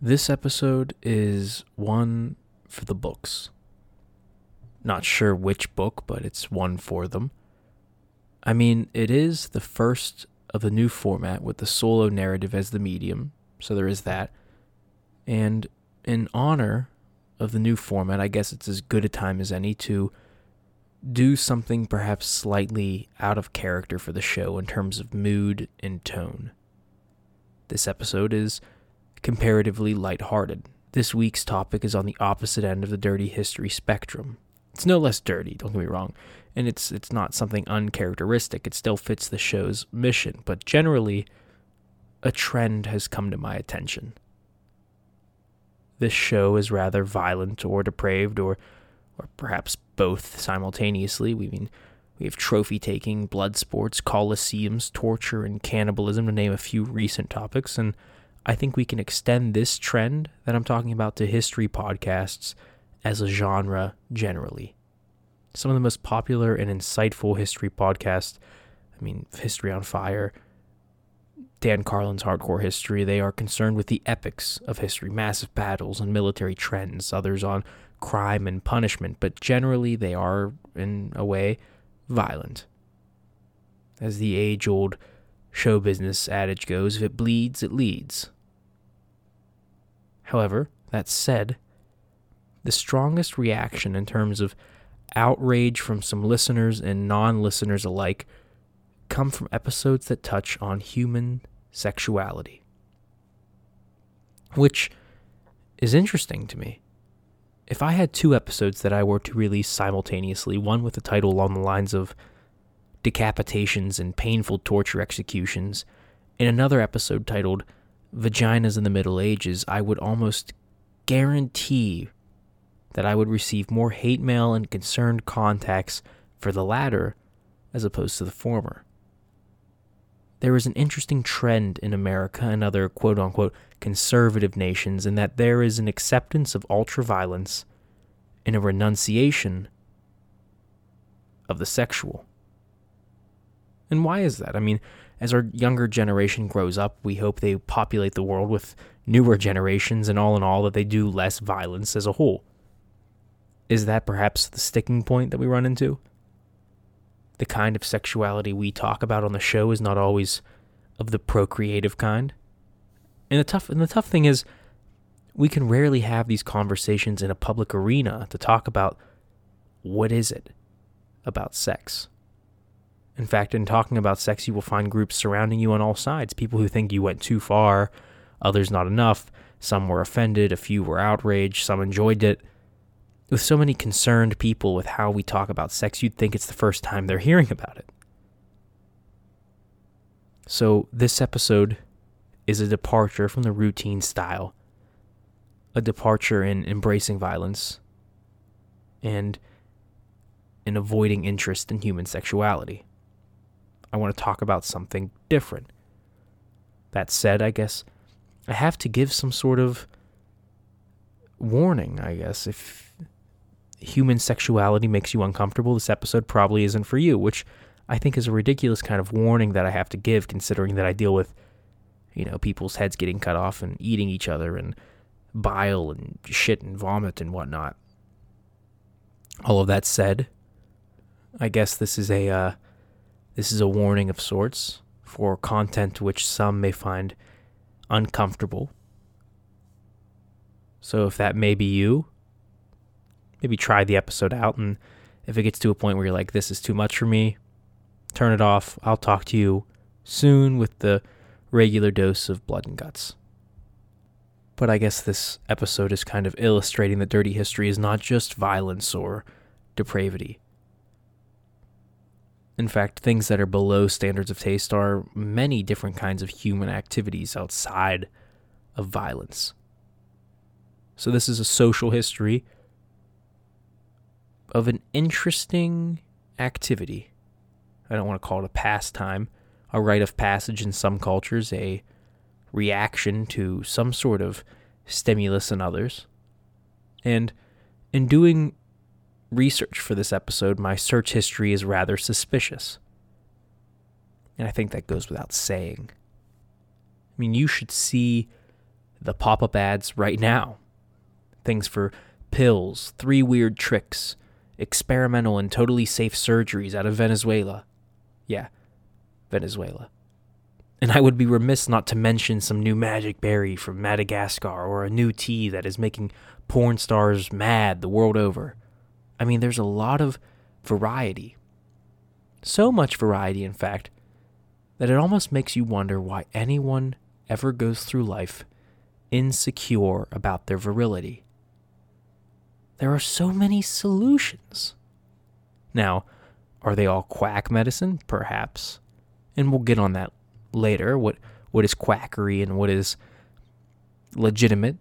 This episode is one for the books. Not sure which book, but it's one for them. I mean, it is the first of the new format with the solo narrative as the medium, so there is that. And in honor of the new format, I guess it's as good a time as any to do something perhaps slightly out of character for the show in terms of mood and tone. This episode is comparatively lighthearted. This week's topic is on the opposite end of the dirty history spectrum. It's no less dirty, don't get me wrong, and it's it's not something uncharacteristic. It still fits the show's mission, but generally a trend has come to my attention. This show is rather violent or depraved or or perhaps both simultaneously. We mean we have trophy taking, blood sports, coliseums, torture, and cannibalism, to name a few recent topics. And I think we can extend this trend that I'm talking about to history podcasts as a genre generally. Some of the most popular and insightful history podcasts, I mean, History on Fire, Dan Carlin's Hardcore History, they are concerned with the epics of history, massive battles and military trends, others on crime and punishment, but generally they are, in a way, violent. As the age old show business adage goes, if it bleeds, it leads. However, that said, the strongest reaction in terms of outrage from some listeners and non listeners alike come from episodes that touch on human sexuality. Which is interesting to me. If I had two episodes that I were to release simultaneously, one with a title along the lines of decapitations and painful torture executions, and another episode titled Vaginas in the Middle Ages, I would almost guarantee that I would receive more hate mail and concerned contacts for the latter as opposed to the former. There is an interesting trend in America and other quote unquote conservative nations in that there is an acceptance of ultraviolence and a renunciation of the sexual. And why is that? I mean, as our younger generation grows up, we hope they populate the world with newer generations, and all in all, that they do less violence as a whole. Is that perhaps the sticking point that we run into? The kind of sexuality we talk about on the show is not always of the procreative kind. And the tough and the tough thing is we can rarely have these conversations in a public arena to talk about what is it about sex. In fact, in talking about sex, you will find groups surrounding you on all sides people who think you went too far, others not enough, some were offended, a few were outraged, some enjoyed it. With so many concerned people with how we talk about sex, you'd think it's the first time they're hearing about it. So, this episode is a departure from the routine style, a departure in embracing violence, and in avoiding interest in human sexuality. I want to talk about something different. That said, I guess I have to give some sort of warning, I guess. If human sexuality makes you uncomfortable, this episode probably isn't for you, which I think is a ridiculous kind of warning that I have to give considering that I deal with, you know, people's heads getting cut off and eating each other and bile and shit and vomit and whatnot. All of that said, I guess this is a uh, this is a warning of sorts for content which some may find uncomfortable. So if that may be you, maybe try the episode out and if it gets to a point where you're like this is too much for me, turn it off. I'll talk to you soon with the regular dose of blood and guts. But I guess this episode is kind of illustrating that dirty history is not just violence or depravity. In fact, things that are below standards of taste are many different kinds of human activities outside of violence. So, this is a social history of an interesting activity. I don't want to call it a pastime, a rite of passage in some cultures, a reaction to some sort of stimulus in others. And in doing research for this episode, my search history is rather suspicious. And I think that goes without saying. I mean, you should see the pop up ads right now. Things for pills, three weird tricks, experimental and totally safe surgeries out of Venezuela. Yeah, Venezuela. And I would be remiss not to mention some new magic berry from Madagascar or a new tea that is making porn stars mad the world over. I mean, there's a lot of variety. So much variety, in fact, that it almost makes you wonder why anyone ever goes through life insecure about their virility. There are so many solutions. Now, are they all quack medicine? Perhaps. And we'll get on that later. What what is quackery and what is legitimate,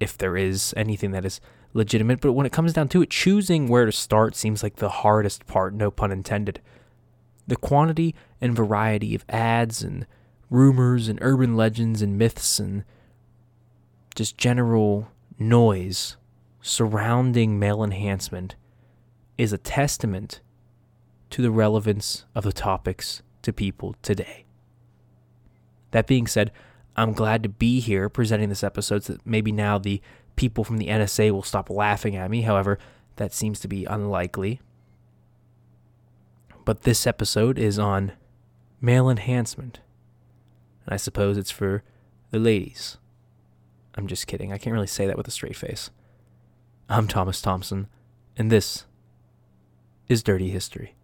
if there is anything that is legitimate. But when it comes down to it, choosing where to start seems like the hardest part, no pun intended. The quantity and variety of ads and rumors and urban legends and myths and just general noise surrounding male enhancement is a testament to the relevance of the topics to people today. That being said, I'm glad to be here presenting this episode so that maybe now the people from the NSA will stop laughing at me. However, that seems to be unlikely. But this episode is on male enhancement. And I suppose it's for the ladies. I'm just kidding. I can't really say that with a straight face. I'm Thomas Thompson, and this is Dirty History.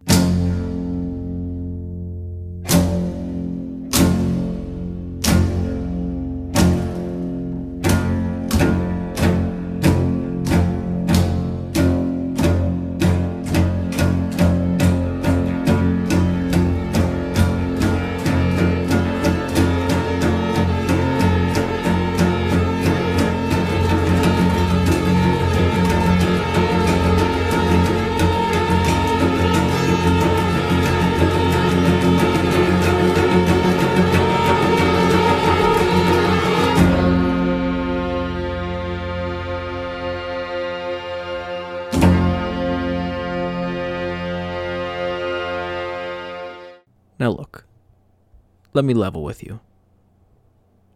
Let me level with you.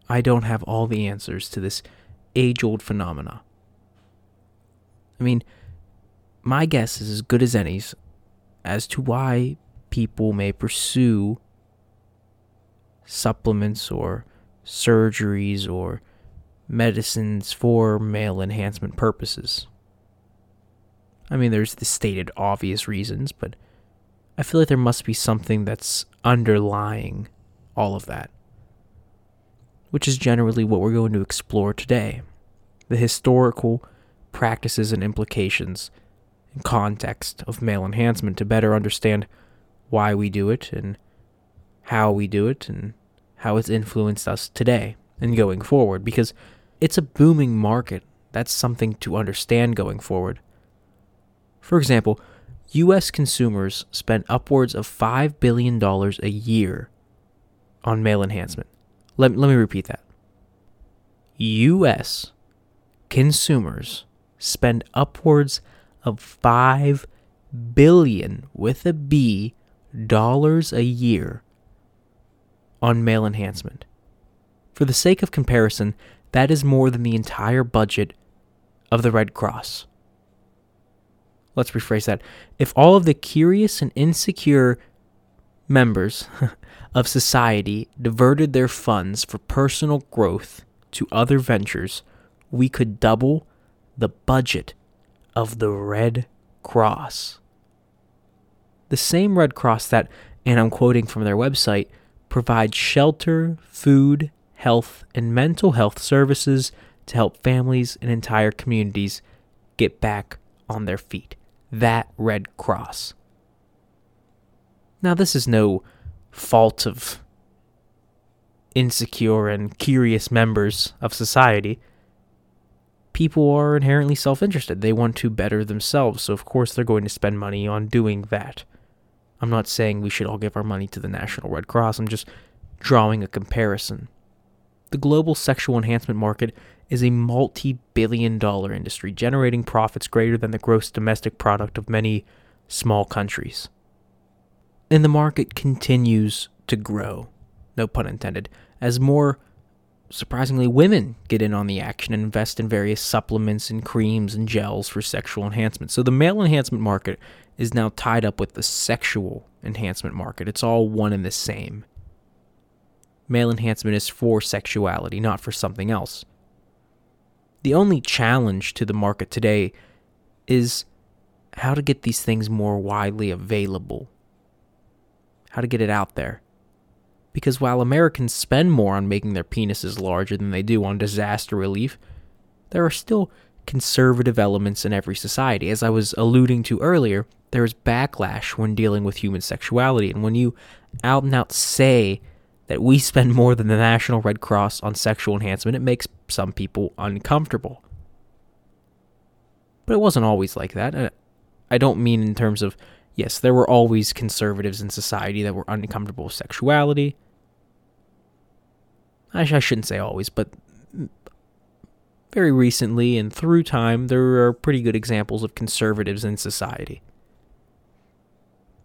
I don't have all the answers to this age old phenomena. I mean, my guess is as good as any's as to why people may pursue supplements or surgeries or medicines for male enhancement purposes. I mean, there's the stated obvious reasons, but I feel like there must be something that's underlying all of that, which is generally what we're going to explore today the historical practices and implications and context of male enhancement to better understand why we do it and how we do it and how it's influenced us today and going forward because it's a booming market. That's something to understand going forward. For example, U.S. consumers spend upwards of $5 billion a year on male enhancement. Let, let me repeat that. U.S. consumers spend upwards of 5 billion with a B dollars a year on male enhancement. For the sake of comparison, that is more than the entire budget of the Red Cross let's rephrase that. If all of the curious and insecure members of society diverted their funds for personal growth to other ventures, we could double the budget of the Red Cross. The same Red Cross that, and I'm quoting from their website, provides shelter, food, health, and mental health services to help families and entire communities get back on their feet that Red Cross. Now, this is no fault of insecure and curious members of society. People are inherently self interested. They want to better themselves, so of course they're going to spend money on doing that. I'm not saying we should all give our money to the National Red Cross, I'm just drawing a comparison. The global sexual enhancement market is a multi billion dollar industry, generating profits greater than the gross domestic product of many small countries. And the market continues to grow, no pun intended, as more surprisingly, women get in on the action and invest in various supplements and creams and gels for sexual enhancement. So the male enhancement market is now tied up with the sexual enhancement market. It's all one and the same. Male enhancement is for sexuality, not for something else. The only challenge to the market today is how to get these things more widely available, how to get it out there. Because while Americans spend more on making their penises larger than they do on disaster relief, there are still conservative elements in every society. As I was alluding to earlier, there is backlash when dealing with human sexuality. And when you out and out say that we spend more than the National Red Cross on sexual enhancement, it makes some people uncomfortable. But it wasn't always like that. I don't mean in terms of, yes, there were always conservatives in society that were uncomfortable with sexuality. I, I shouldn't say always, but very recently and through time, there are pretty good examples of conservatives in society.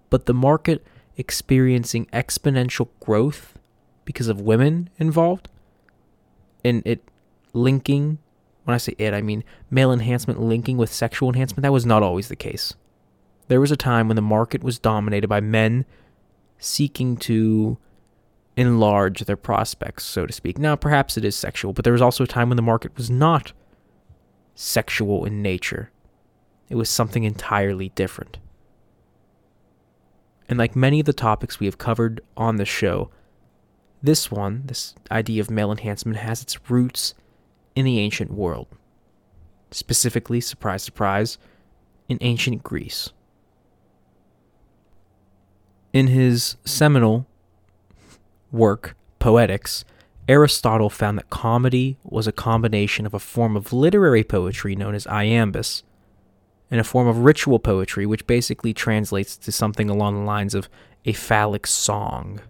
But the market experiencing exponential growth because of women involved and it linking when I say it, I mean male enhancement linking with sexual enhancement. That was not always the case. There was a time when the market was dominated by men seeking to enlarge their prospects, so to speak. Now, perhaps it is sexual, but there was also a time when the market was not sexual in nature. It was something entirely different. And like many of the topics we have covered on the show, this one, this idea of male enhancement, has its roots in the ancient world. Specifically, surprise, surprise, in ancient Greece. In his seminal work, Poetics, Aristotle found that comedy was a combination of a form of literary poetry known as iambus and a form of ritual poetry, which basically translates to something along the lines of a phallic song.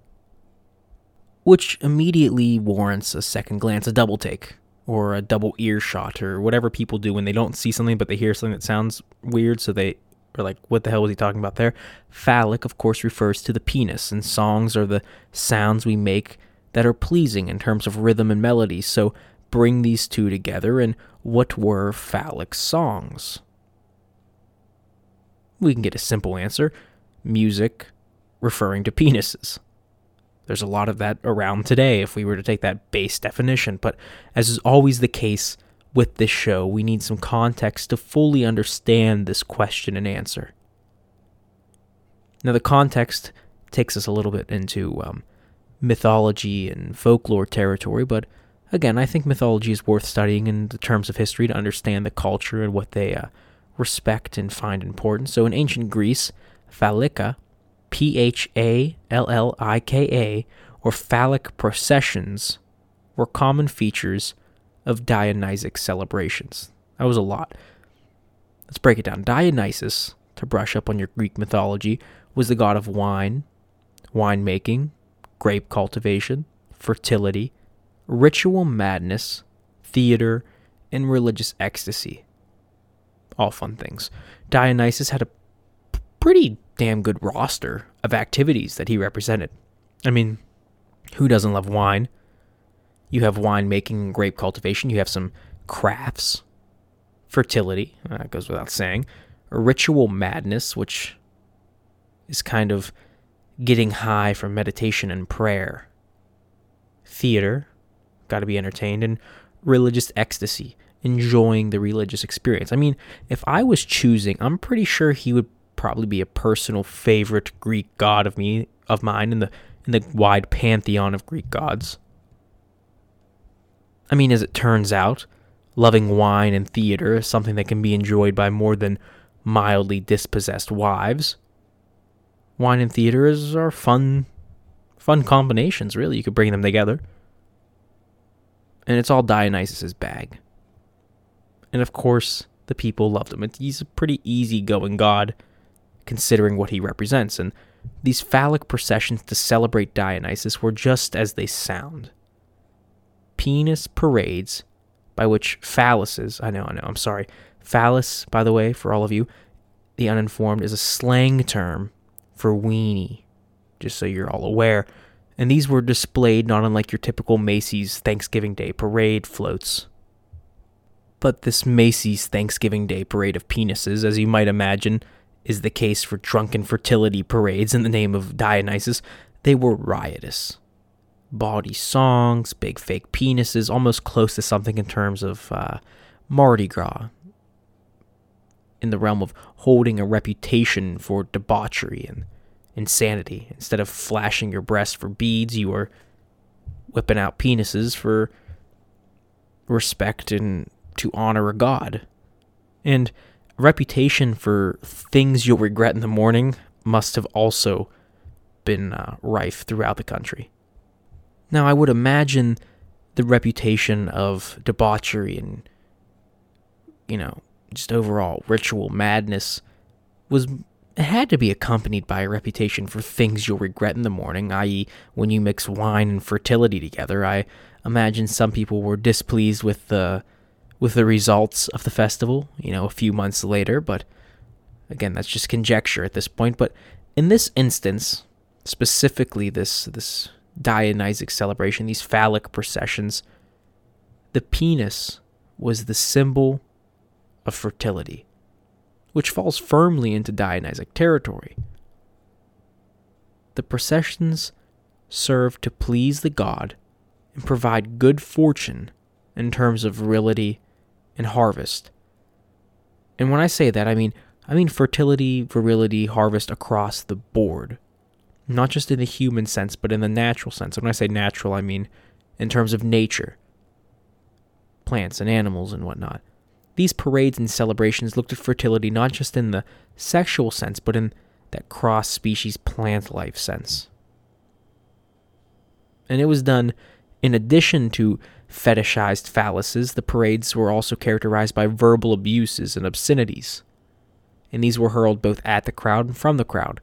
Which immediately warrants a second glance, a double take, or a double earshot, or whatever people do when they don't see something but they hear something that sounds weird, so they are like, what the hell was he talking about there? Phallic, of course, refers to the penis, and songs are the sounds we make that are pleasing in terms of rhythm and melody. So bring these two together, and what were phallic songs? We can get a simple answer music referring to penises. There's a lot of that around today if we were to take that base definition, but as is always the case with this show, we need some context to fully understand this question and answer. Now, the context takes us a little bit into um, mythology and folklore territory, but again, I think mythology is worth studying in the terms of history to understand the culture and what they uh, respect and find important. So in ancient Greece, phallika, P H A L L I K A, or phallic processions were common features of Dionysic celebrations. That was a lot. Let's break it down. Dionysus, to brush up on your Greek mythology, was the god of wine, winemaking, grape cultivation, fertility, ritual madness, theater, and religious ecstasy. All fun things. Dionysus had a pretty damn good roster of activities that he represented. I mean, who doesn't love wine? You have winemaking and grape cultivation, you have some crafts, fertility, uh, that goes without saying, ritual madness, which is kind of getting high from meditation and prayer. Theater, got to be entertained, and religious ecstasy, enjoying the religious experience. I mean, if I was choosing, I'm pretty sure he would probably be a personal favorite Greek god of me of mine in the in the wide pantheon of Greek gods. I mean, as it turns out, loving wine and theater is something that can be enjoyed by more than mildly dispossessed wives. Wine and theater is are fun fun combinations really. You could bring them together. And it's all dionysus's bag. And of course the people loved him. He's a pretty easygoing god considering what he represents. And these phallic processions to celebrate dionysus were just as they sound penis parades by which phalluses i know i know i'm sorry phallus by the way for all of you the uninformed is a slang term for weenie, just so you're all aware. and these were displayed not unlike your typical Macy's Thanksgiving Day parade floats. But this Macy's Thanksgiving Day parade of penises, as you might imagine, is the case for drunken fertility parades in the name of Dionysus. They were riotous. Bawdy songs, big fake penises, almost close to something in terms of uh, Mardi Gras, in the realm of holding a reputation for debauchery and insanity. Instead of flashing your breasts for beads, you are whipping out penises for respect and to honor a god. And reputation for things you'll regret in the morning must have also been uh, rife throughout the country. Now, I would imagine the reputation of debauchery and, you know, just overall ritual madness was had to be accompanied by a reputation for things you'll regret in the morning, i.e., when you mix wine and fertility together. I imagine some people were displeased with the with the results of the festival, you know, a few months later, but again, that's just conjecture at this point. But in this instance, specifically this this Dionysic celebration, these phallic processions, the penis was the symbol of fertility which falls firmly into Dionysic territory. The processions serve to please the god and provide good fortune in terms of virility and harvest. And when I say that, I mean I mean fertility, virility, harvest across the board. Not just in the human sense, but in the natural sense. When I say natural, I mean in terms of nature, plants and animals and whatnot. These parades and celebrations looked at fertility not just in the sexual sense, but in that cross species plant life sense. And it was done in addition to fetishized phalluses, the parades were also characterized by verbal abuses and obscenities. And these were hurled both at the crowd and from the crowd.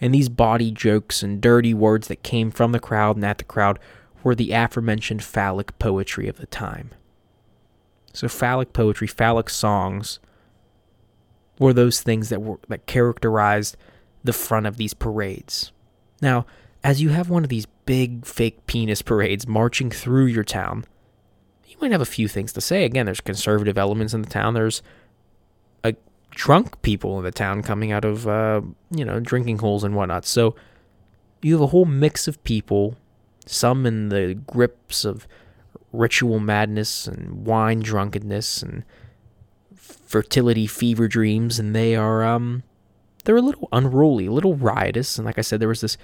And these bawdy jokes and dirty words that came from the crowd and at the crowd were the aforementioned phallic poetry of the time. So phallic poetry, phallic songs were those things that were that characterized the front of these parades. Now, as you have one of these big fake penis parades marching through your town, you might have a few things to say. Again, there's conservative elements in the town. There's drunk people in the town coming out of uh, you know drinking holes and whatnot. So you have a whole mix of people, some in the grips of ritual madness and wine drunkenness and fertility fever dreams and they are um they're a little unruly, a little riotous and like I said there was this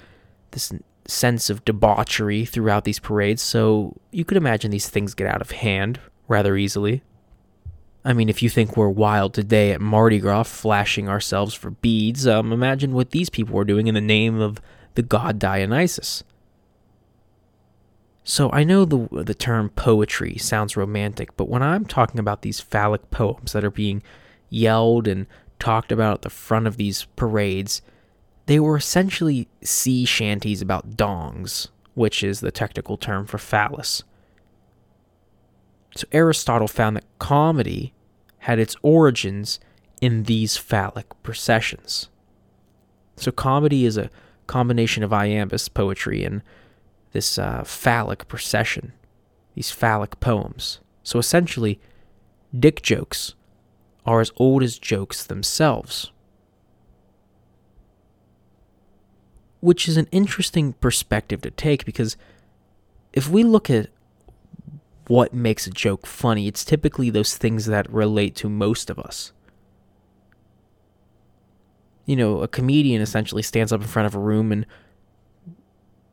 this sense of debauchery throughout these parades, so you could imagine these things get out of hand rather easily. I mean, if you think we're wild today at Mardi Gras, flashing ourselves for beads, um, imagine what these people were doing in the name of the god Dionysus. So I know the the term poetry sounds romantic, but when I'm talking about these phallic poems that are being yelled and talked about at the front of these parades, they were essentially sea shanties about dongs, which is the technical term for phallus. So Aristotle found that comedy had its origins in these phallic processions. So comedy is a combination of iambus poetry and this uh, phallic procession, these phallic poems. So essentially, dick jokes are as old as jokes themselves. Which is an interesting perspective to take because if we look at what makes a joke funny, it's typically those things that relate to most of us. You know, a comedian essentially stands up in front of a room and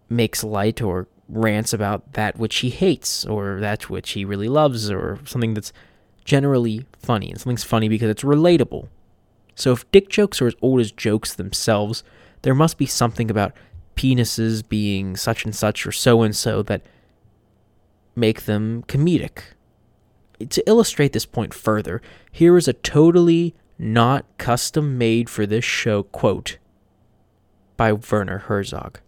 makes light or rants about that which he hates or that which he really loves or something that's generally funny. And something's funny because it's relatable. So if dick jokes are as old as jokes themselves, there must be something about penises being such and such or so and so that make them comedic. To illustrate this point further, here is a totally not custom made for this show quote by Werner Herzog.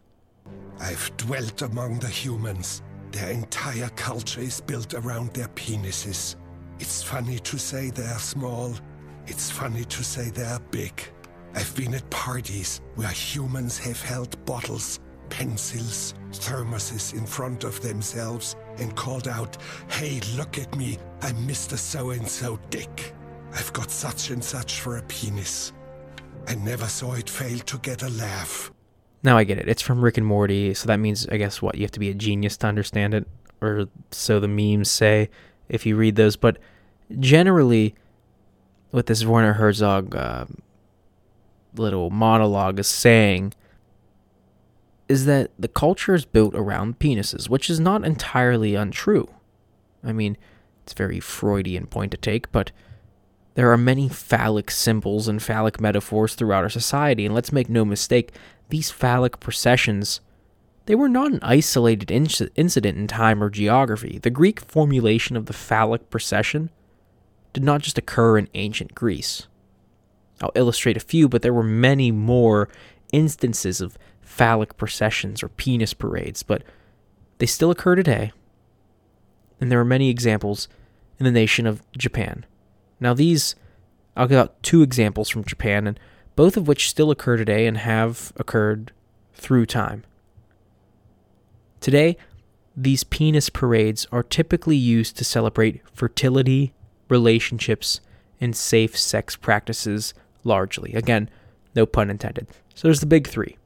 I've dwelt among the humans. Their entire culture is built around their penises. It's funny to say they're small. It's funny to say they're big. I've been at parties where humans have held bottles pencils, thermoses in front of themselves, and called out, Hey, look at me, I'm Mr. So and so Dick. I've got such and such for a penis. I never saw it fail to get a laugh. Now I get it. It's from Rick and Morty, so that means, I guess, what? You have to be a genius to understand it, or so the memes say if you read those. But generally, what this Werner Herzog uh, little monologue is saying is that the culture is built around penises, which is not entirely untrue. I mean, it's a very Freudian point to take, but there are many phallic symbols and phallic metaphors throughout our society, and let's make no mistake, these phallic processions they were not an isolated inc- incident in time or geography. The Greek formulation of the phallic procession did not just occur in ancient Greece. I'll illustrate a few, but there were many more instances of phallic processions or penis parades, but they still occur today. And there are many examples in the nation of Japan. Now, these, I'll give out two examples from Japan, and both of which still occur today and have occurred through time. Today, these penis parades are typically used to celebrate fertility, relationships, and safe sex practices largely. Again, no pun intended. So there's the big three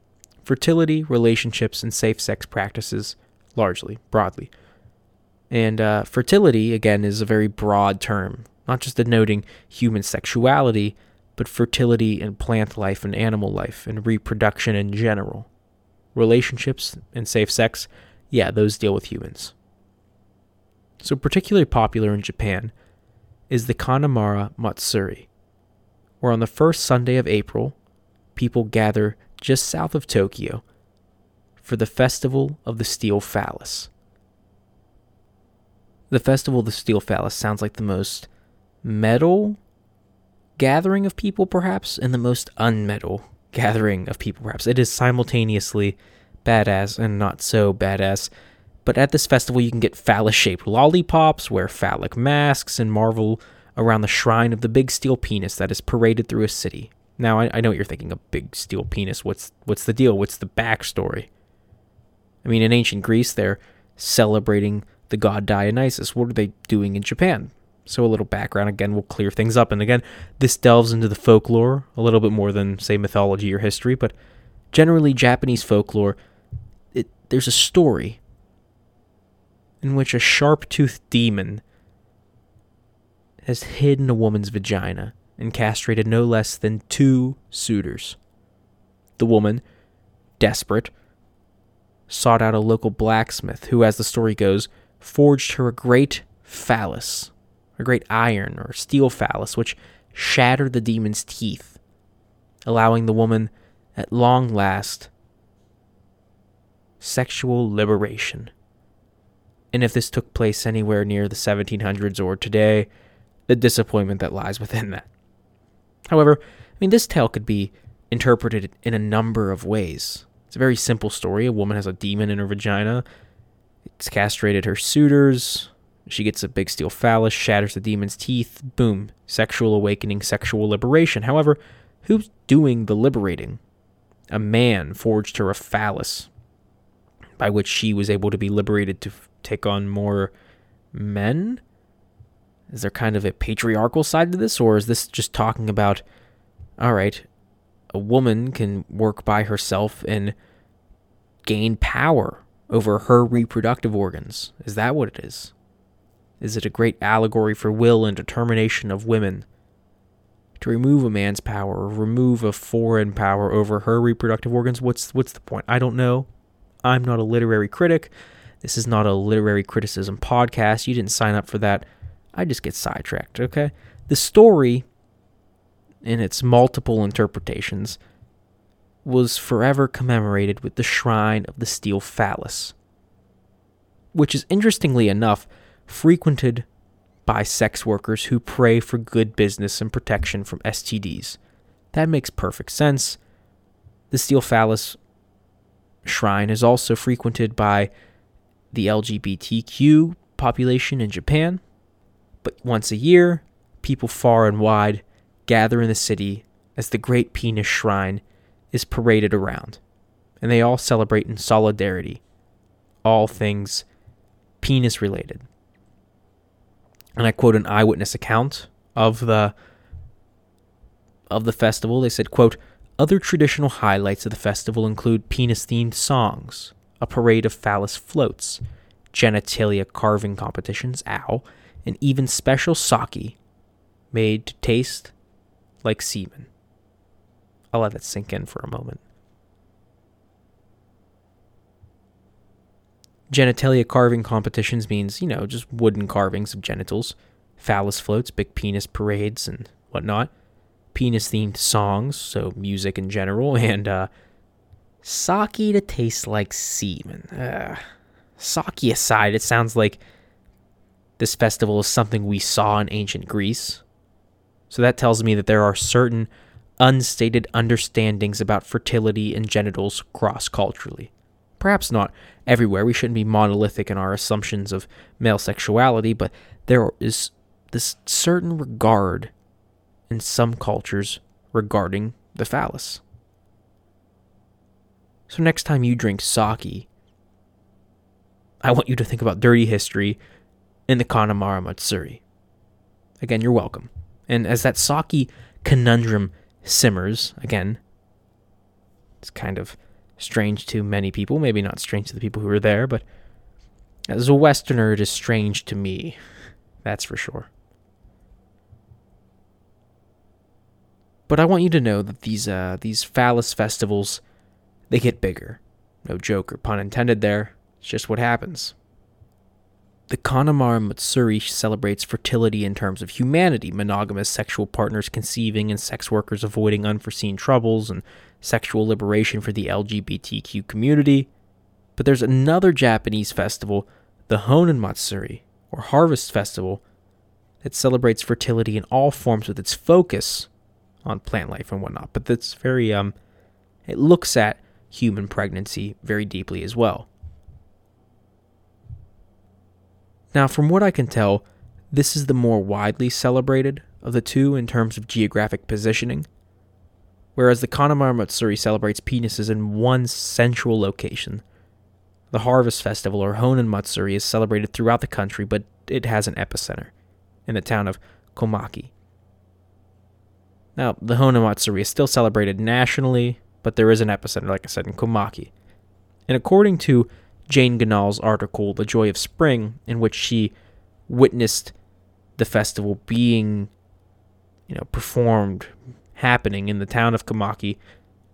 fertility, relationships, and safe sex practices largely, broadly. And uh, fertility, again, is a very broad term, not just denoting human sexuality, but fertility and plant life and animal life and reproduction in general. Relationships and safe sex yeah, those deal with humans. So, particularly popular in Japan is the Kanamara Matsuri, where on the first Sunday of April, people gather just south of Tokyo for the Festival of the Steel Phallus. The Festival of the Steel Phallus sounds like the most metal gathering of people, perhaps, and the most unmetal gathering of people, perhaps. It is simultaneously badass and not so badass. But at this festival, you can get phallus shaped lollipops, wear phallic masks, and marvel around the shrine of the big steel penis that is paraded through a city. Now, I, I know what you're thinking a big steel penis. What's, what's the deal? What's the backstory? I mean, in ancient Greece, they're celebrating the god Dionysus. What are they doing in Japan? So, a little background again will clear things up. And again, this delves into the folklore a little bit more than, say, mythology or history, but generally, Japanese folklore there's a story in which a sharp toothed demon has hidden a woman's vagina and castrated no less than two suitors. The woman, desperate, sought out a local blacksmith who, as the story goes, forged her a great phallus, a great iron or steel phallus, which shattered the demon's teeth, allowing the woman, at long last, sexual liberation. And if this took place anywhere near the 1700s or today, the disappointment that lies within that. However, I mean, this tale could be interpreted in a number of ways. It's a very simple story. A woman has a demon in her vagina. It's castrated her suitors. She gets a big steel phallus, shatters the demon's teeth. Boom. Sexual awakening, sexual liberation. However, who's doing the liberating? A man forged her a phallus by which she was able to be liberated to take on more men? Is there kind of a patriarchal side to this, or is this just talking about, all right, a woman can work by herself and gain power over her reproductive organs? Is that what it is? Is it a great allegory for will and determination of women? To remove a man's power or remove a foreign power over her reproductive organs, what's what's the point? I don't know. I'm not a literary critic. This is not a literary criticism podcast. You didn't sign up for that. I just get sidetracked, okay? The story, in its multiple interpretations, was forever commemorated with the shrine of the steel phallus, which is interestingly enough frequented by sex workers who pray for good business and protection from STDs. That makes perfect sense. The steel phallus shrine is also frequented by the LGBTQ population in Japan. But once a year, people far and wide gather in the city as the Great Penis Shrine is paraded around. and they all celebrate in solidarity, all things penis related. And I quote an eyewitness account of the of the festival. They said, quote, other traditional highlights of the festival include penis themed songs, a parade of phallus floats, genitalia carving competitions, ow, and even special sake made to taste like semen. I'll let that sink in for a moment. Genitalia carving competitions means, you know, just wooden carvings of genitals, phallus floats, big penis parades, and whatnot penis themed songs, so music in general, and uh, sake to taste like semen. Uh, sake aside, it sounds like this festival is something we saw in ancient Greece. So that tells me that there are certain unstated understandings about fertility and genitals cross culturally. Perhaps not everywhere. We shouldn't be monolithic in our assumptions of male sexuality, but there is this certain regard in some cultures regarding the phallus. So, next time you drink sake, I want you to think about dirty history in the Kanamara Matsuri. Again, you're welcome. And as that sake conundrum simmers, again, it's kind of strange to many people, maybe not strange to the people who were there, but as a Westerner, it is strange to me. That's for sure. But I want you to know that these uh, these phallus festivals, they get bigger. No joke or pun intended there. It's just what happens. The Kanamara Matsuri celebrates fertility in terms of humanity, monogamous sexual partners conceiving and sex workers avoiding unforeseen troubles and sexual liberation for the LGBTQ community. But there's another Japanese festival, the Honen Matsuri, or Harvest Festival, that celebrates fertility in all forms with its focus on plant life and whatnot. But that's very um, it looks at human pregnancy very deeply as well. Now, from what I can tell, this is the more widely celebrated of the two in terms of geographic positioning, whereas the Kanamara Matsuri celebrates penises in one central location. The Harvest Festival, or Honen Matsuri, is celebrated throughout the country, but it has an epicenter in the town of Komaki. Now, the Honen Matsuri is still celebrated nationally, but there is an epicenter, like I said, in Komaki. And according to Jane Goodall's article, The Joy of Spring, in which she witnessed the festival being, you know, performed, happening in the town of Komaki,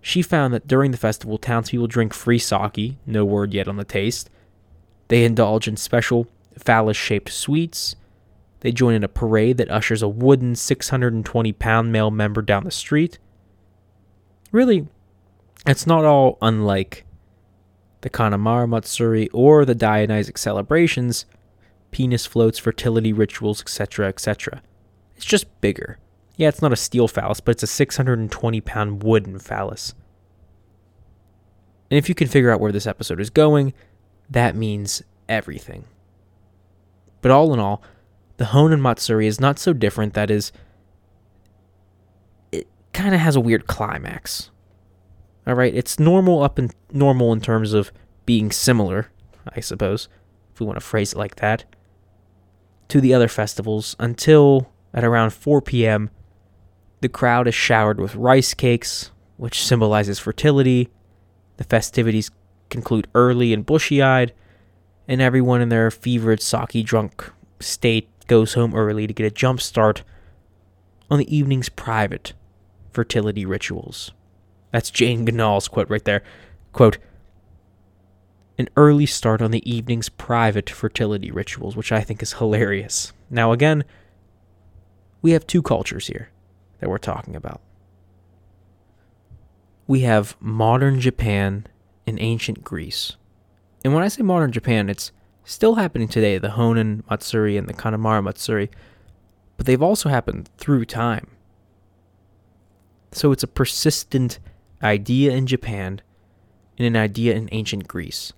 she found that during the festival, townspeople drink free sake, no word yet on the taste. They indulge in special phallus shaped sweets, they join in a parade that ushers a wooden 620 pound male member down the street. Really, it's not all unlike the Kanamara Matsuri or the Dionysic celebrations, penis floats, fertility rituals, etc., etc. It's just bigger. Yeah, it's not a steel phallus, but it's a 620 pound wooden phallus. And if you can figure out where this episode is going, that means everything. But all in all, the Honen Matsuri is not so different. That is, it kind of has a weird climax. All right, it's normal up and normal in terms of being similar, I suppose, if we want to phrase it like that, to the other festivals until at around 4 p.m. The crowd is showered with rice cakes, which symbolizes fertility. The festivities conclude early and bushy eyed, and everyone in their fevered sake drunk state goes home early to get a jump start on the evening's private fertility rituals. That's Jane Goodall's quote right there. Quote, an early start on the evening's private fertility rituals, which I think is hilarious. Now, again, we have two cultures here that we're talking about. We have modern Japan and ancient Greece. And when I say modern Japan, it's still happening today, the Honen Matsuri and the Kanamara Matsuri, but they've also happened through time. So it's a persistent idea in Japan and an idea in ancient Greece.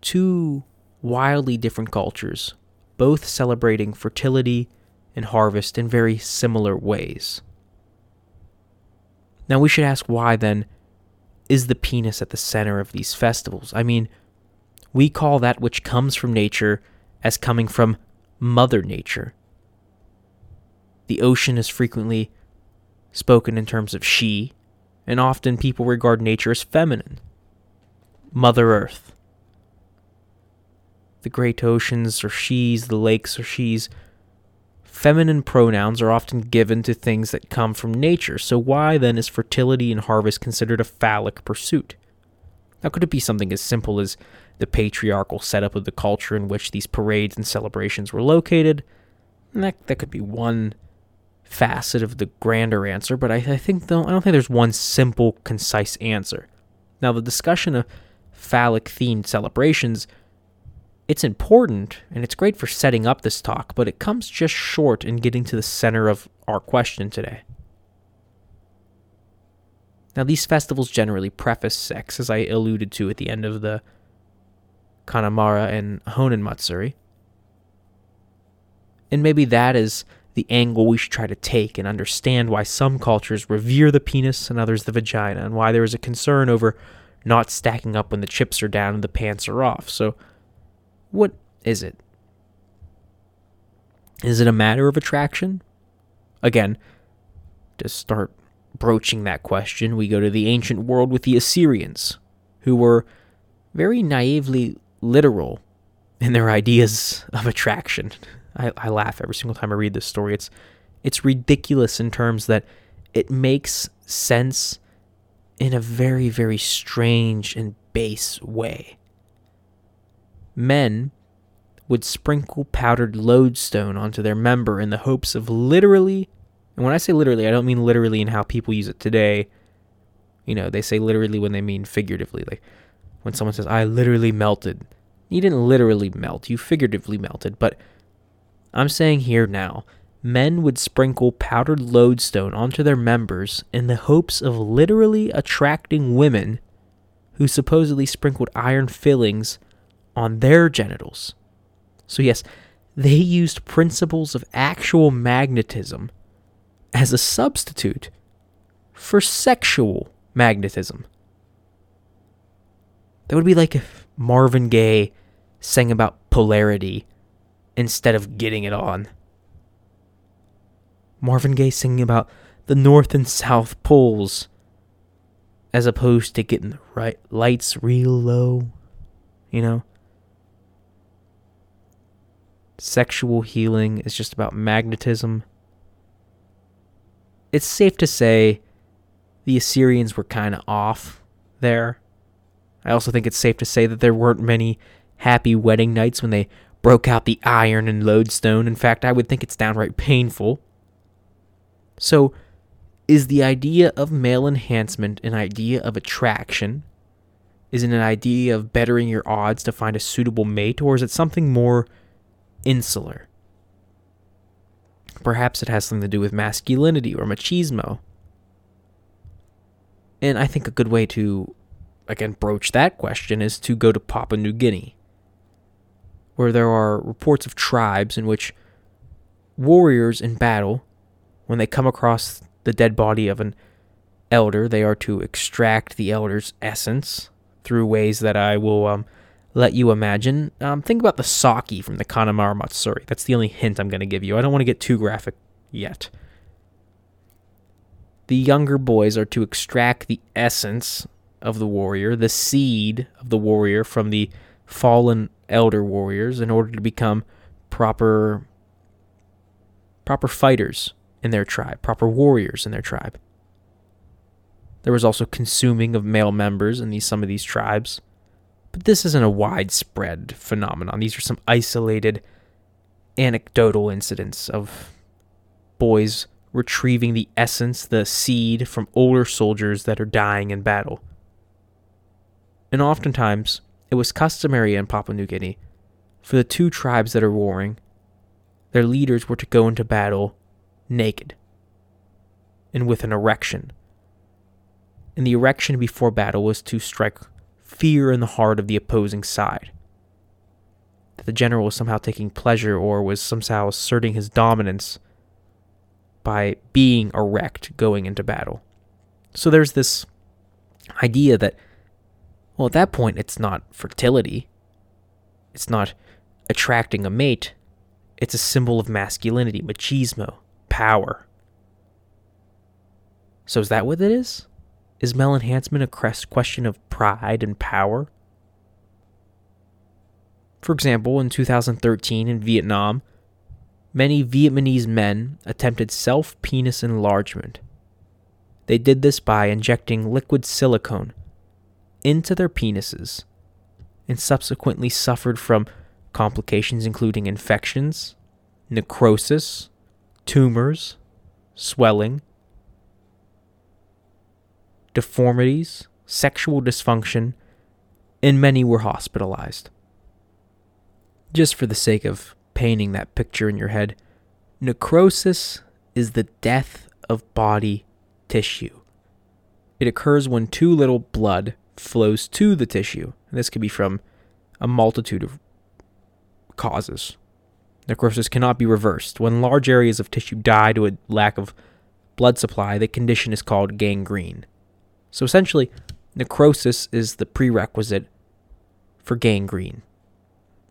Two wildly different cultures, both celebrating fertility and harvest in very similar ways. Now we should ask why then is the penis at the center of these festivals? I mean, we call that which comes from nature as coming from Mother Nature. The ocean is frequently spoken in terms of she, and often people regard nature as feminine. Mother Earth. The great oceans are she's, the lakes are she's. Feminine pronouns are often given to things that come from nature, so why then is fertility and harvest considered a phallic pursuit? Now, could it be something as simple as the patriarchal setup of the culture in which these parades and celebrations were located? That, that could be one facet of the grander answer, but I, I think though I don't think there's one simple, concise answer. Now, the discussion of phallic themed celebrations, it's important and it's great for setting up this talk, but it comes just short in getting to the center of our question today. Now, these festivals generally preface sex, as I alluded to at the end of the Kanamara and Honen Matsuri. And maybe that is the angle we should try to take and understand why some cultures revere the penis and others the vagina, and why there is a concern over not stacking up when the chips are down and the pants are off. So, what is it? Is it a matter of attraction? Again, to start broaching that question, we go to the ancient world with the Assyrians, who were very naively literal in their ideas of attraction. I, I laugh every single time I read this story. It's it's ridiculous in terms that it makes sense in a very, very strange and base way. Men would sprinkle powdered lodestone onto their member in the hopes of literally, and when I say literally, I don't mean literally in how people use it today. You know, they say literally when they mean figuratively. Like when someone says, I literally melted. You didn't literally melt, you figuratively melted, but I'm saying here now, men would sprinkle powdered lodestone onto their members in the hopes of literally attracting women who supposedly sprinkled iron fillings on their genitals. So, yes, they used principles of actual magnetism as a substitute for sexual magnetism. That would be like if Marvin Gaye sang about polarity instead of getting it on. Marvin Gaye singing about the North and South poles as opposed to getting the right lights real low, you know? Sexual healing is just about magnetism. It's safe to say the Assyrians were kind of off there. I also think it's safe to say that there weren't many happy wedding nights when they broke out the iron and lodestone. In fact, I would think it's downright painful. So, is the idea of male enhancement an idea of attraction? Is it an idea of bettering your odds to find a suitable mate, or is it something more insular? Perhaps it has something to do with masculinity or machismo. And I think a good way to, again, broach that question is to go to Papua New Guinea where there are reports of tribes in which warriors in battle, when they come across the dead body of an elder, they are to extract the elder's essence through ways that I will um, let you imagine. Um, think about the sake from the Kanamara Matsuri. That's the only hint I'm going to give you. I don't want to get too graphic yet. The younger boys are to extract the essence of the warrior, the seed of the warrior from the fallen elder warriors in order to become proper proper fighters in their tribe, proper warriors in their tribe. There was also consuming of male members in these some of these tribes. But this isn't a widespread phenomenon. These are some isolated anecdotal incidents of boys retrieving the essence, the seed from older soldiers that are dying in battle. And oftentimes, it was customary in Papua New Guinea for the two tribes that are warring, their leaders were to go into battle naked and with an erection. And the erection before battle was to strike fear in the heart of the opposing side. That the general was somehow taking pleasure or was somehow asserting his dominance by being erect going into battle. So there's this idea that, well, at that point, it's not fertility, it's not attracting a mate, it's a symbol of masculinity, machismo, power. So is that what it is? Is male enhancement a question of pride and power? For example, in 2013 in Vietnam, many Vietnamese men attempted self penis enlargement. They did this by injecting liquid silicone into their penises and subsequently suffered from complications including infections, necrosis, tumors, swelling, deformities, sexual dysfunction, and many were hospitalized. Just for the sake of painting that picture in your head, necrosis is the death of body tissue. It occurs when too little blood flows to the tissue. And this could be from a multitude of causes. Necrosis cannot be reversed. When large areas of tissue die to a lack of blood supply, the condition is called gangrene. So essentially, necrosis is the prerequisite for gangrene.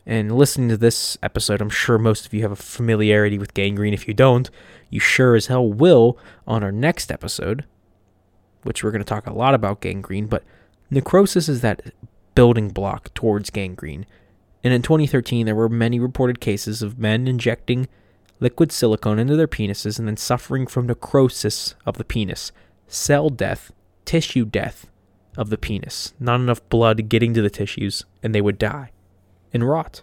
And listening to this episode, I'm sure most of you have a familiarity with gangrene. If you don't, you sure as hell will on our next episode, which we're going to talk a lot about gangrene. But necrosis is that building block towards gangrene. And in 2013, there were many reported cases of men injecting liquid silicone into their penises and then suffering from necrosis of the penis, cell death, tissue death of the penis, not enough blood getting to the tissues, and they would die and rot.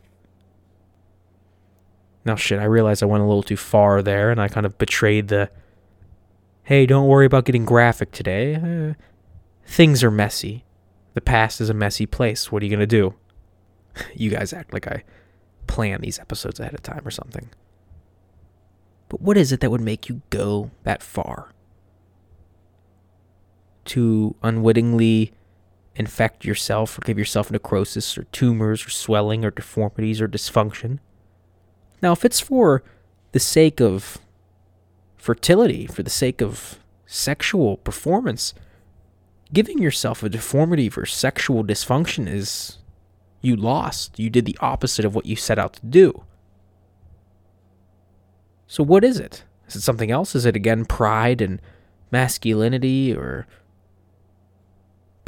Now, shit, I realized I went a little too far there and I kind of betrayed the hey, don't worry about getting graphic today. Uh, things are messy. The past is a messy place. What are you going to do? you guys act like I plan these episodes ahead of time or something. But what is it that would make you go that far? To unwittingly infect yourself or give yourself necrosis or tumors or swelling or deformities or dysfunction. Now, if it's for the sake of fertility, for the sake of sexual performance, giving yourself a deformity for sexual dysfunction is you lost. You did the opposite of what you set out to do. So, what is it? Is it something else? Is it again pride and masculinity or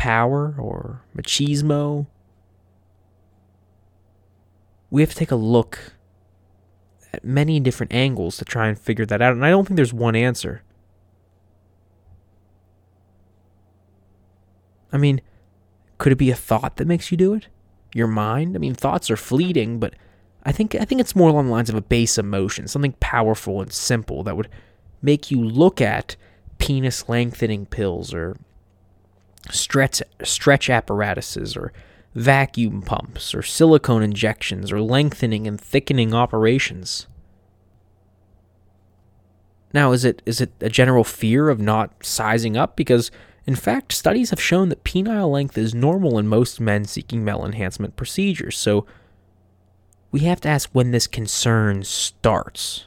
power or machismo. We have to take a look at many different angles to try and figure that out. And I don't think there's one answer. I mean, could it be a thought that makes you do it? Your mind? I mean, thoughts are fleeting, but I think I think it's more along the lines of a base emotion, something powerful and simple that would make you look at penis lengthening pills or stretch stretch apparatuses or vacuum pumps or silicone injections or lengthening and thickening operations. Now, is it is it a general fear of not sizing up? Because in fact, studies have shown that penile length is normal in most men seeking male enhancement procedures. So we have to ask when this concern starts.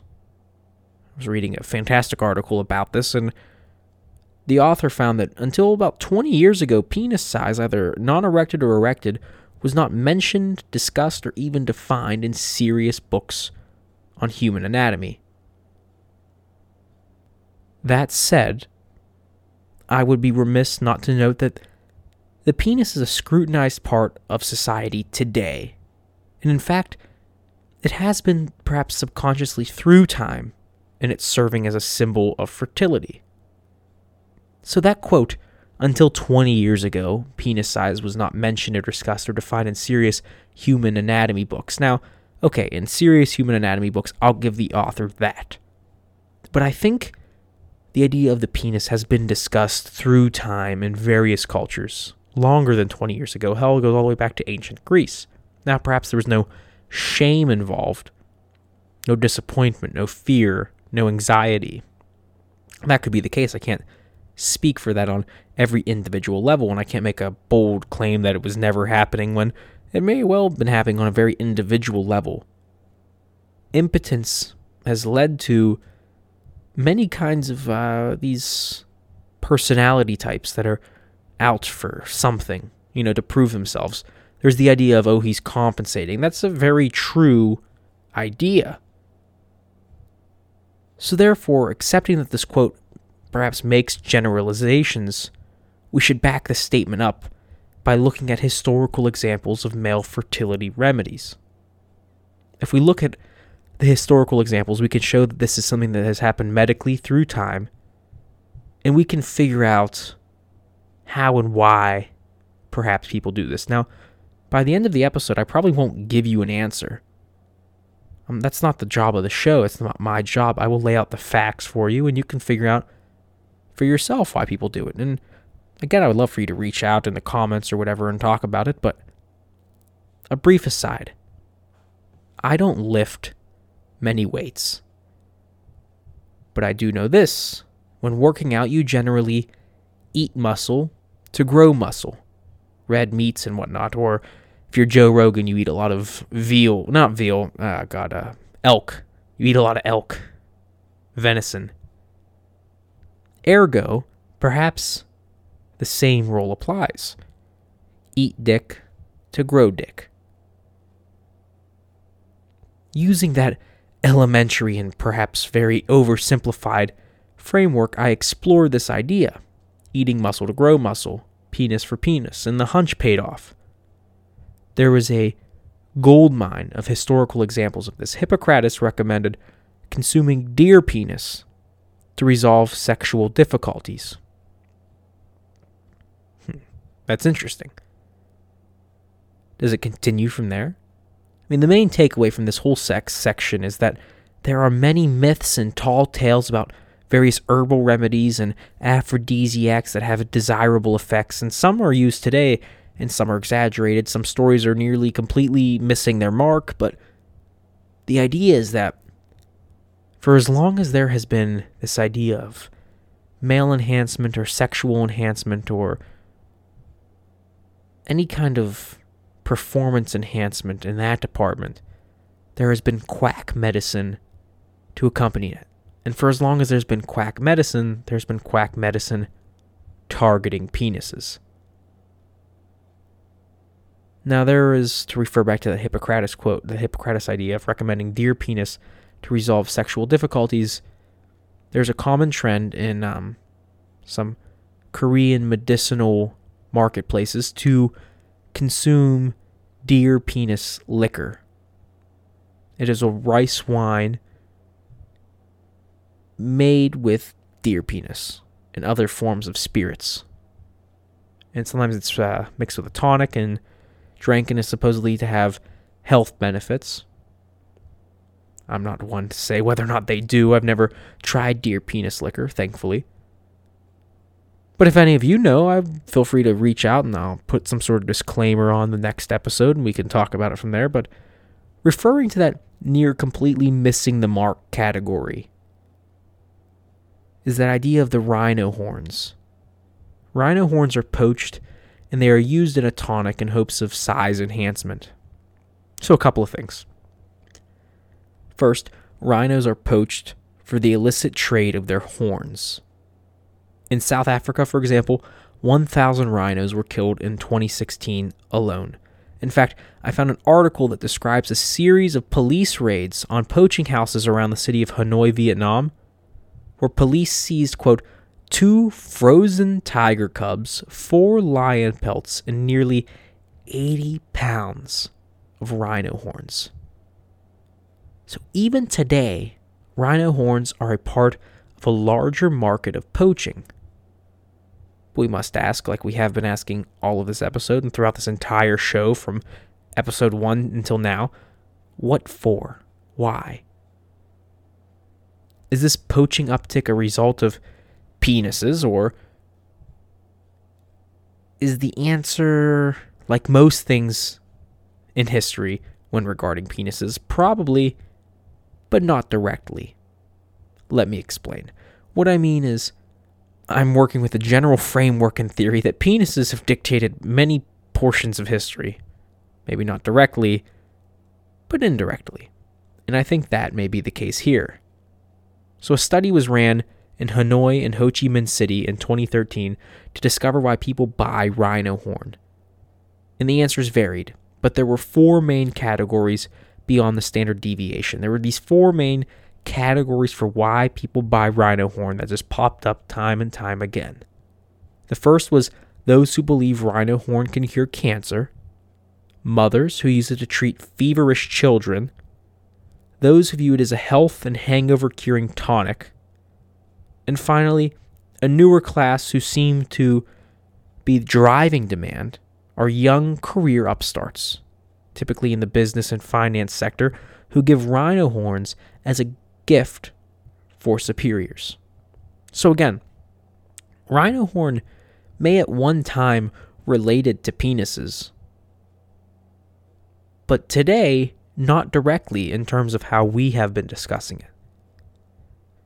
I was reading a fantastic article about this, and the author found that until about 20 years ago, penis size, either non erected or erected, was not mentioned, discussed, or even defined in serious books on human anatomy. That said, I would be remiss not to note that the penis is a scrutinized part of society today. And in fact, it has been perhaps subconsciously through time in its serving as a symbol of fertility. So that quote, until 20 years ago, penis size was not mentioned or discussed or defined in serious human anatomy books. Now, okay, in serious human anatomy books, I'll give the author that. But I think the idea of the penis has been discussed through time in various cultures, longer than 20 years ago. Hell, goes all the way back to ancient Greece. Now, perhaps there was no shame involved, no disappointment, no fear, no anxiety. That could be the case. I can't speak for that on every individual level, and I can't make a bold claim that it was never happening when it may well have been happening on a very individual level. Impotence has led to many kinds of uh, these personality types that are out for something, you know, to prove themselves. There's the idea of, oh, he's compensating. That's a very true idea. So, therefore, accepting that this quote perhaps makes generalizations, we should back the statement up by looking at historical examples of male fertility remedies. If we look at the historical examples, we can show that this is something that has happened medically through time, and we can figure out how and why perhaps people do this. Now, by the end of the episode, I probably won't give you an answer. Um, that's not the job of the show. It's not my job. I will lay out the facts for you, and you can figure out for yourself why people do it. And again, I would love for you to reach out in the comments or whatever and talk about it. But a brief aside I don't lift many weights. But I do know this when working out, you generally eat muscle to grow muscle, red meats and whatnot. Or if you're Joe Rogan, you eat a lot of veal, not veal, uh, God, uh, elk. You eat a lot of elk, venison. Ergo, perhaps the same rule applies. Eat dick to grow dick. Using that elementary and perhaps very oversimplified framework, I explored this idea eating muscle to grow muscle, penis for penis, and the hunch paid off. There was a gold mine of historical examples of this. Hippocrates recommended consuming deer penis to resolve sexual difficulties. Hmm, that's interesting. Does it continue from there? Mean, the main takeaway from this whole sex section is that there are many myths and tall tales about various herbal remedies and aphrodisiacs that have desirable effects, and some are used today and some are exaggerated. Some stories are nearly completely missing their mark, but the idea is that for as long as there has been this idea of male enhancement or sexual enhancement or any kind of performance enhancement in that department, there has been quack medicine to accompany it. And for as long as there's been quack medicine, there's been quack medicine targeting penises. Now, there is, to refer back to the Hippocrates quote, the Hippocrates idea of recommending deer penis to resolve sexual difficulties, there's a common trend in um, some Korean medicinal marketplaces to consume deer penis liquor. It is a rice wine made with deer penis and other forms of spirits. And sometimes it's uh, mixed with a tonic and drank and is supposedly to have health benefits. I'm not one to say whether or not they do. I've never tried deer penis liquor, thankfully. But if any of you know, I feel free to reach out and I'll put some sort of disclaimer on the next episode and we can talk about it from there. But referring to that near completely missing the mark category is that idea of the rhino horns. Rhino horns are poached and they are used in a tonic in hopes of size enhancement. So, a couple of things. First, rhinos are poached for the illicit trade of their horns. In South Africa, for example, 1,000 rhinos were killed in 2016 alone. In fact, I found an article that describes a series of police raids on poaching houses around the city of Hanoi, Vietnam, where police seized, quote, two frozen tiger cubs, four lion pelts, and nearly 80 pounds of rhino horns. So even today, rhino horns are a part of a larger market of poaching. We must ask, like we have been asking all of this episode and throughout this entire show from episode 1 until now, what for? Why? Is this poaching uptick a result of penises, or is the answer, like most things in history when regarding penises, probably, but not directly? Let me explain. What I mean is, I'm working with a general framework and theory that penises have dictated many portions of history. Maybe not directly, but indirectly. And I think that may be the case here. So a study was ran in Hanoi and Ho Chi Minh City in 2013 to discover why people buy rhino horn. And the answers varied, but there were four main categories beyond the standard deviation. There were these four main categories for why people buy rhino horn that just popped up time and time again. The first was those who believe rhino horn can cure cancer, mothers who use it to treat feverish children, those who view it as a health and hangover curing tonic, and finally, a newer class who seem to be driving demand are young career upstarts, typically in the business and finance sector, who give rhino horns as a gift for superiors. So again, rhino horn may at one time related to penises, but today not directly in terms of how we have been discussing it.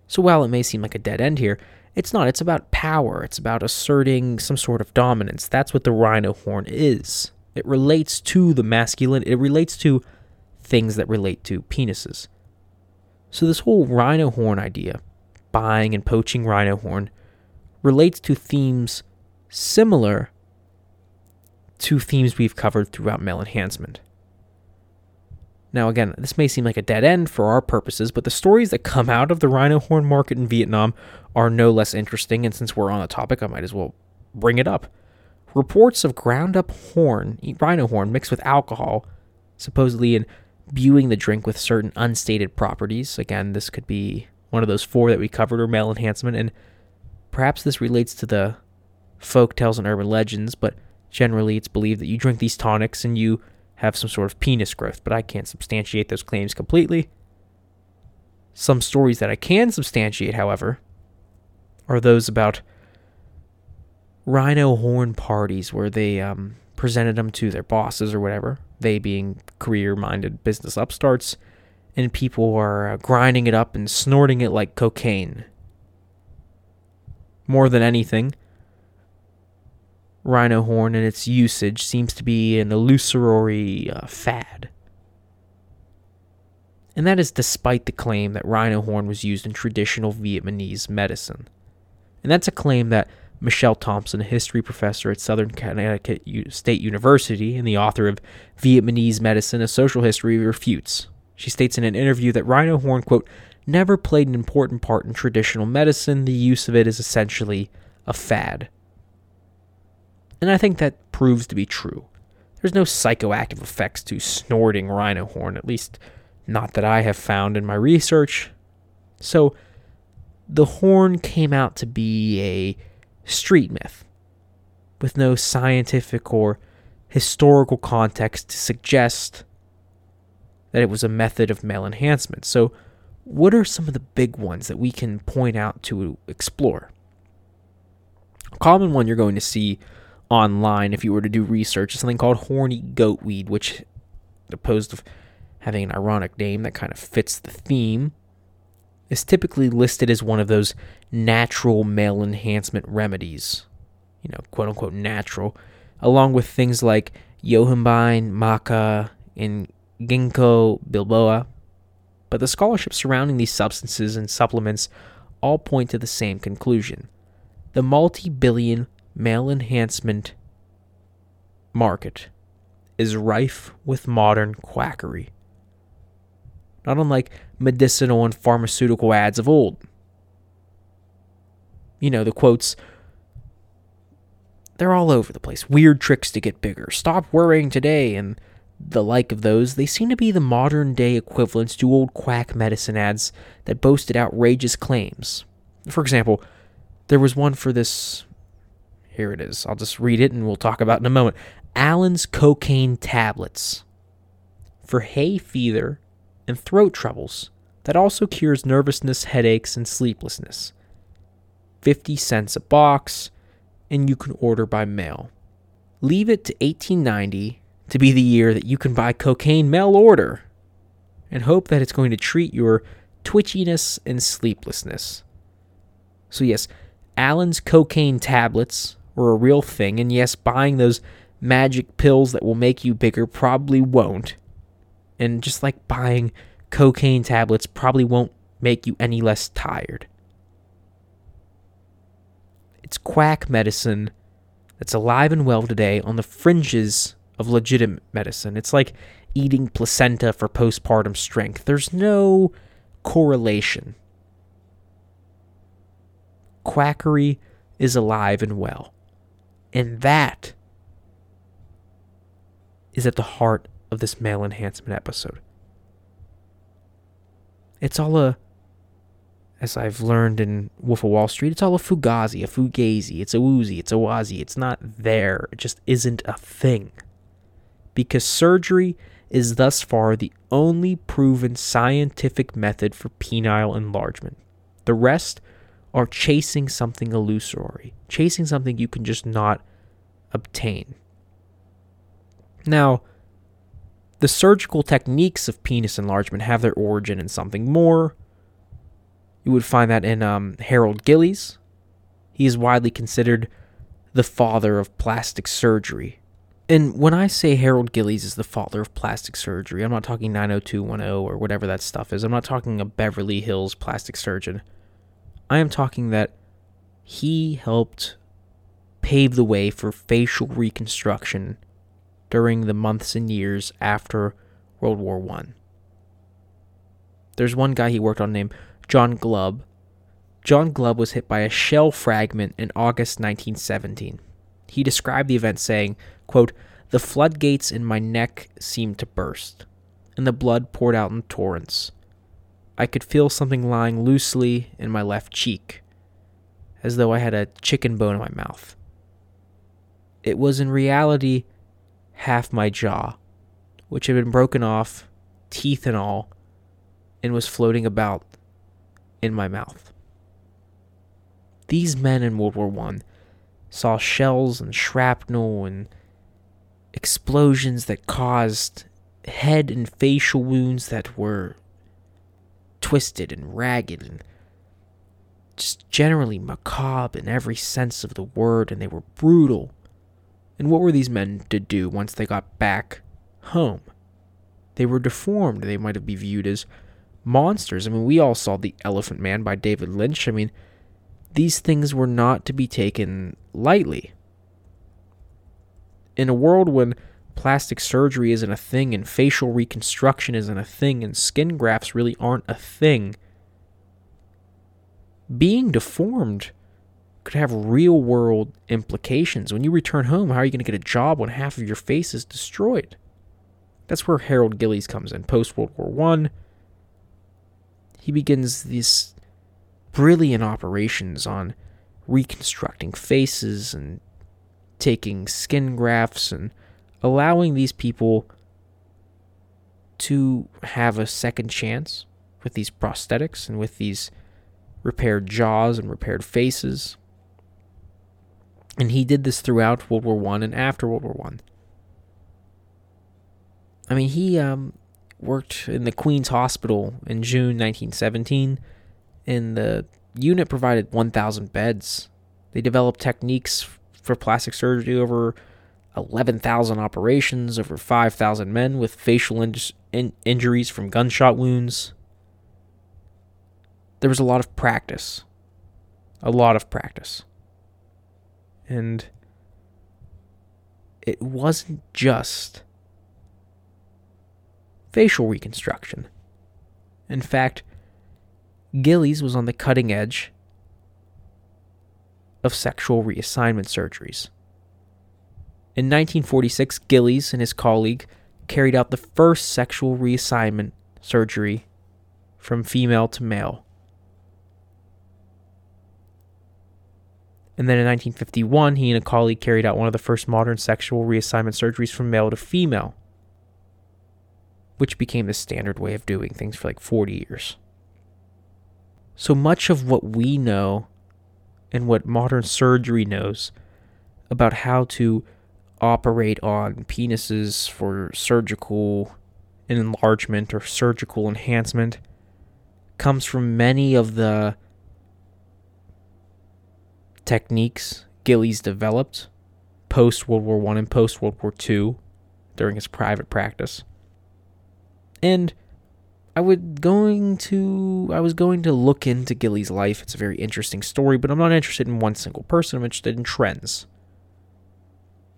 So while it may seem like a dead end here, it's not. It's about power. It's about asserting some sort of dominance. That's what the rhino horn is. It relates to the masculine, it relates to things that relate to penises. So, this whole rhino horn idea, buying and poaching rhino horn, relates to themes similar to themes we've covered throughout male enhancement. Now, again, this may seem like a dead end for our purposes, but the stories that come out of the rhino horn market in Vietnam are no less interesting, and since we're on the topic, I might as well bring it up. Reports of ground up horn, rhino horn, mixed with alcohol, supposedly imbuing the drink with certain unstated properties. Again, this could be one of those four that we covered, or male enhancement, and perhaps this relates to the folk tales and urban legends, but generally it's believed that you drink these tonics and you have some sort of penis growth, but I can't substantiate those claims completely. Some stories that I can substantiate, however, are those about rhino horn parties where they um, presented them to their bosses or whatever, they being career minded business upstarts, and people are uh, grinding it up and snorting it like cocaine. More than anything, rhino horn and its usage seems to be an illusory uh, fad. And that is despite the claim that rhino horn was used in traditional Vietnamese medicine. And that's a claim that Michele Thompson, a history professor at Southern Connecticut State University and the author of Vietnamese Medicine, A Social History, refutes. She states in an interview that rhino horn, quote, never played an important part in traditional medicine. The use of it is essentially a fad. And I think that proves to be true. There's no psychoactive effects to snorting rhino horn, at least not that I have found in my research. So, the horn came out to be a street myth with no scientific or historical context to suggest that it was a method of male enhancement. So, what are some of the big ones that we can point out to explore? A common one you're going to see online if you were to do research is something called horny goatweed, which, opposed to having an ironic name that kind of fits the theme, is typically listed as one of those natural male enhancement remedies. You know, quote unquote natural, along with things like yohimbine, maca, and ginkgo biloba. But the scholarship surrounding these substances and supplements all point to the same conclusion. The multi billion male enhancement market is rife with modern quackery, not unlike medicinal and pharmaceutical ads of old. You know, the quotes, they're all over the place. Weird tricks to get bigger. Stop worrying today, and the like of those. They seem to be the modern day equivalents to old quack medicine ads that boasted outrageous claims. For example, there was one for this here it is. I'll just read it and we'll talk about it in a moment. Allen's cocaine tablets for hay fever and throat troubles that also cures nervousness, headaches, and sleeplessness. 50 cents a box, and you can order by mail. Leave it to 1890 to be the year that you can buy cocaine mail order and hope that it's going to treat your twitchiness and sleeplessness. So, yes, Allen's cocaine tablets were a real thing, and yes, buying those magic pills that will make you bigger probably won't. And just like buying cocaine tablets probably won't make you any less tired. It's quack medicine that's alive and well today on the fringes of legitimate medicine. It's like eating placenta for postpartum strength. There's no correlation. Quackery is alive and well. And that is at the heart of this male enhancement episode. It's all a, as I've learned in Wolf of Wall Street, it's all a fugazi, a fugazi, it's a woozy, it's a wazi. It's not there. It just isn't a thing. Because surgery is thus far the only proven scientific method for penile enlargement. The rest are chasing something illusory, chasing something you can just not obtain. Now, the surgical techniques of penis enlargement have their origin in something more. You would find that in um, Harold Gillies. He is widely considered the father of plastic surgery. And when I say Harold Gillies is the father of plastic surgery, I'm not talking 90210 or whatever that stuff is. I'm not talking a Beverly Hills plastic surgeon. I am talking that he helped pave the way for facial reconstruction during the months and years after World War One. There's one guy he worked on named John Glubb. John Glubb was hit by a shell fragment in August 1917. He described the event saying, quote, The floodgates in my neck seemed to burst, and the blood poured out in torrents. I could feel something lying loosely in my left cheek, as though I had a chicken bone in my mouth. It was in reality half my jaw, which had been broken off, teeth and all, and was floating about in my mouth. These men in World War One saw shells and shrapnel and explosions that caused head and facial wounds that were twisted and ragged and just generally macabre in every sense of the word, and they were brutal and what were these men to do once they got back home? They were deformed. They might have been viewed as monsters. I mean, we all saw The Elephant Man by David Lynch. I mean, these things were not to be taken lightly. In a world when plastic surgery isn't a thing and facial reconstruction isn't a thing and skin grafts really aren't a thing, being deformed could have real world implications. When you return home, how are you going to get a job when half of your face is destroyed? That's where Harold Gillies comes in. Post World War One, he begins these brilliant operations on reconstructing faces and taking skin grafts and allowing these people to have a second chance with these prosthetics and with these repaired jaws and repaired faces. And he did this throughout World War One and after World War One. I. I mean, he um, worked in the Queen's Hospital in June 1917, and the unit provided 1,000 beds. They developed techniques for plastic surgery over 11,000 operations, over 5,000 men with facial in- in- injuries from gunshot wounds. There was a lot of practice. A lot of practice. And it wasn't just facial reconstruction. In fact, Gillies was on the cutting edge of sexual reassignment surgeries. In 1946, Gillies and his colleague carried out the first sexual reassignment surgery from female to male And then in 1951, he and a colleague carried out one of the first modern sexual reassignment surgeries from male to female, which became the standard way of doing things for like 40 years. So much of what we know and what modern surgery knows about how to operate on penises for surgical enlargement or surgical enhancement comes from many of the techniques Gillies developed post World War One and post World War Two during his private practice. And I would going to I was going to look into Gillies' life. It's a very interesting story, but I'm not interested in one single person. I'm interested in trends.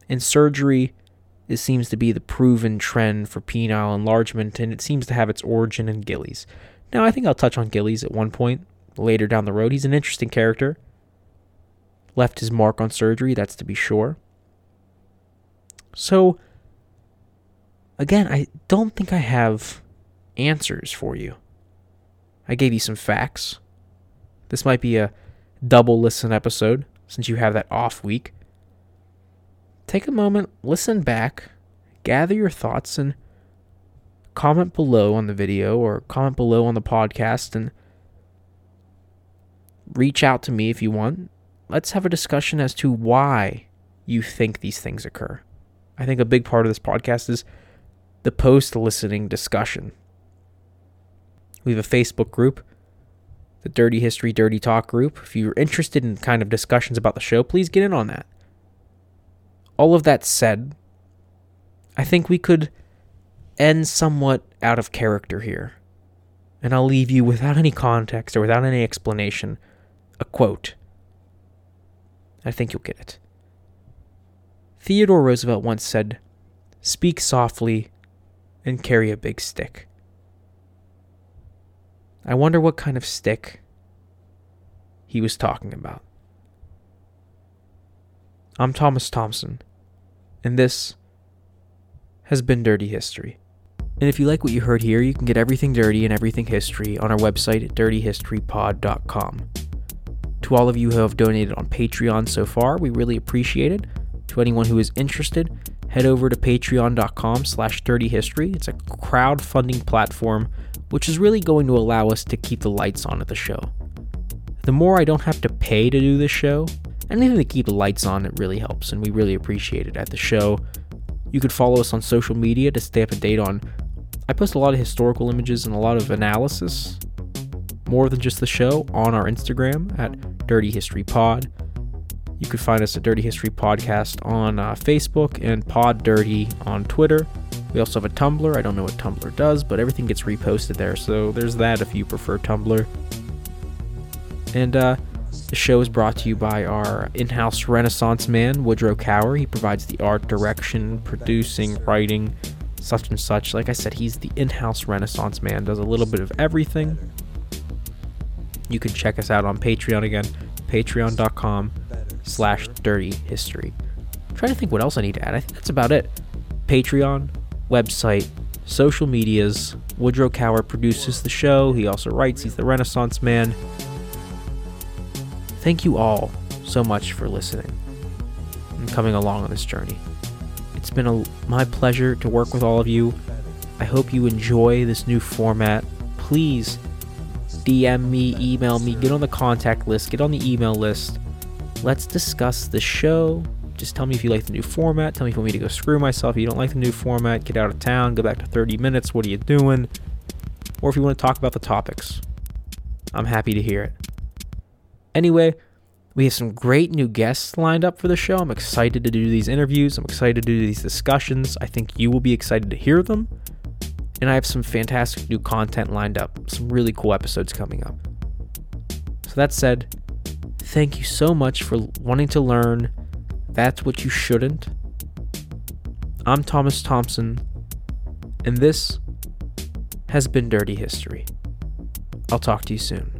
In surgery, it seems to be the proven trend for penile enlargement, and it seems to have its origin in Gillies. Now, I think I'll touch on Gillies at one point later down the road. He's an interesting character. Left his mark on surgery, that's to be sure. So, again, I don't think I have answers for you. I gave you some facts. This might be a double listen episode since you have that off week. Take a moment, listen back, gather your thoughts, and comment below on the video or comment below on the podcast and reach out to me if you want. Let's have a discussion as to why you think these things occur. I think a big part of this podcast is the post listening discussion. We have a Facebook group, the Dirty History Dirty Talk group. If you're interested in kind of discussions about the show, please get in on that. All of that said, I think we could end somewhat out of character here. And I'll leave you without any context or without any explanation a quote. I think you'll get it. Theodore Roosevelt once said, Speak softly and carry a big stick. I wonder what kind of stick he was talking about. I'm Thomas Thompson, and this has been Dirty History. And if you like what you heard here, you can get everything dirty and everything history on our website dirtyhistorypod.com. To all of you who have donated on Patreon so far, we really appreciate it. To anyone who is interested, head over to patreon.com slash dirtyhistory. It's a crowdfunding platform which is really going to allow us to keep the lights on at the show. The more I don't have to pay to do this show, anything to keep the lights on, it really helps, and we really appreciate it at the show. You could follow us on social media to stay up to date on. I post a lot of historical images and a lot of analysis, more than just the show, on our Instagram at Dirty History Pod. You can find us at Dirty History Podcast on uh, Facebook and Pod Dirty on Twitter. We also have a Tumblr. I don't know what Tumblr does, but everything gets reposted there. So there's that if you prefer Tumblr. And uh, the show is brought to you by our in house Renaissance man, Woodrow Cower. He provides the art, direction, producing, writing, such and such. Like I said, he's the in house Renaissance man, does a little bit of everything. You can check us out on Patreon again, patreon.com slash dirty history. trying to think what else I need to add. I think that's about it. Patreon, website, social medias. Woodrow Cower produces the show. He also writes. He's the Renaissance man. Thank you all so much for listening and coming along on this journey. It's been a, my pleasure to work with all of you. I hope you enjoy this new format. Please DM me, email me, get on the contact list, get on the email list. Let's discuss the show, just tell me if you like the new format. Tell me if you want me to go screw myself. If you don't like the new format, get out of town, go back to 30 minutes. What are you doing? Or if you want to talk about the topics, I'm happy to hear it. Anyway, we have some great new guests lined up for the show. I'm excited to do these interviews. I'm excited to do these discussions. I think you will be excited to hear them. And I have some fantastic new content lined up, some really cool episodes coming up. So, that said, thank you so much for wanting to learn that's what you shouldn't. I'm Thomas Thompson, and this has been Dirty History. I'll talk to you soon.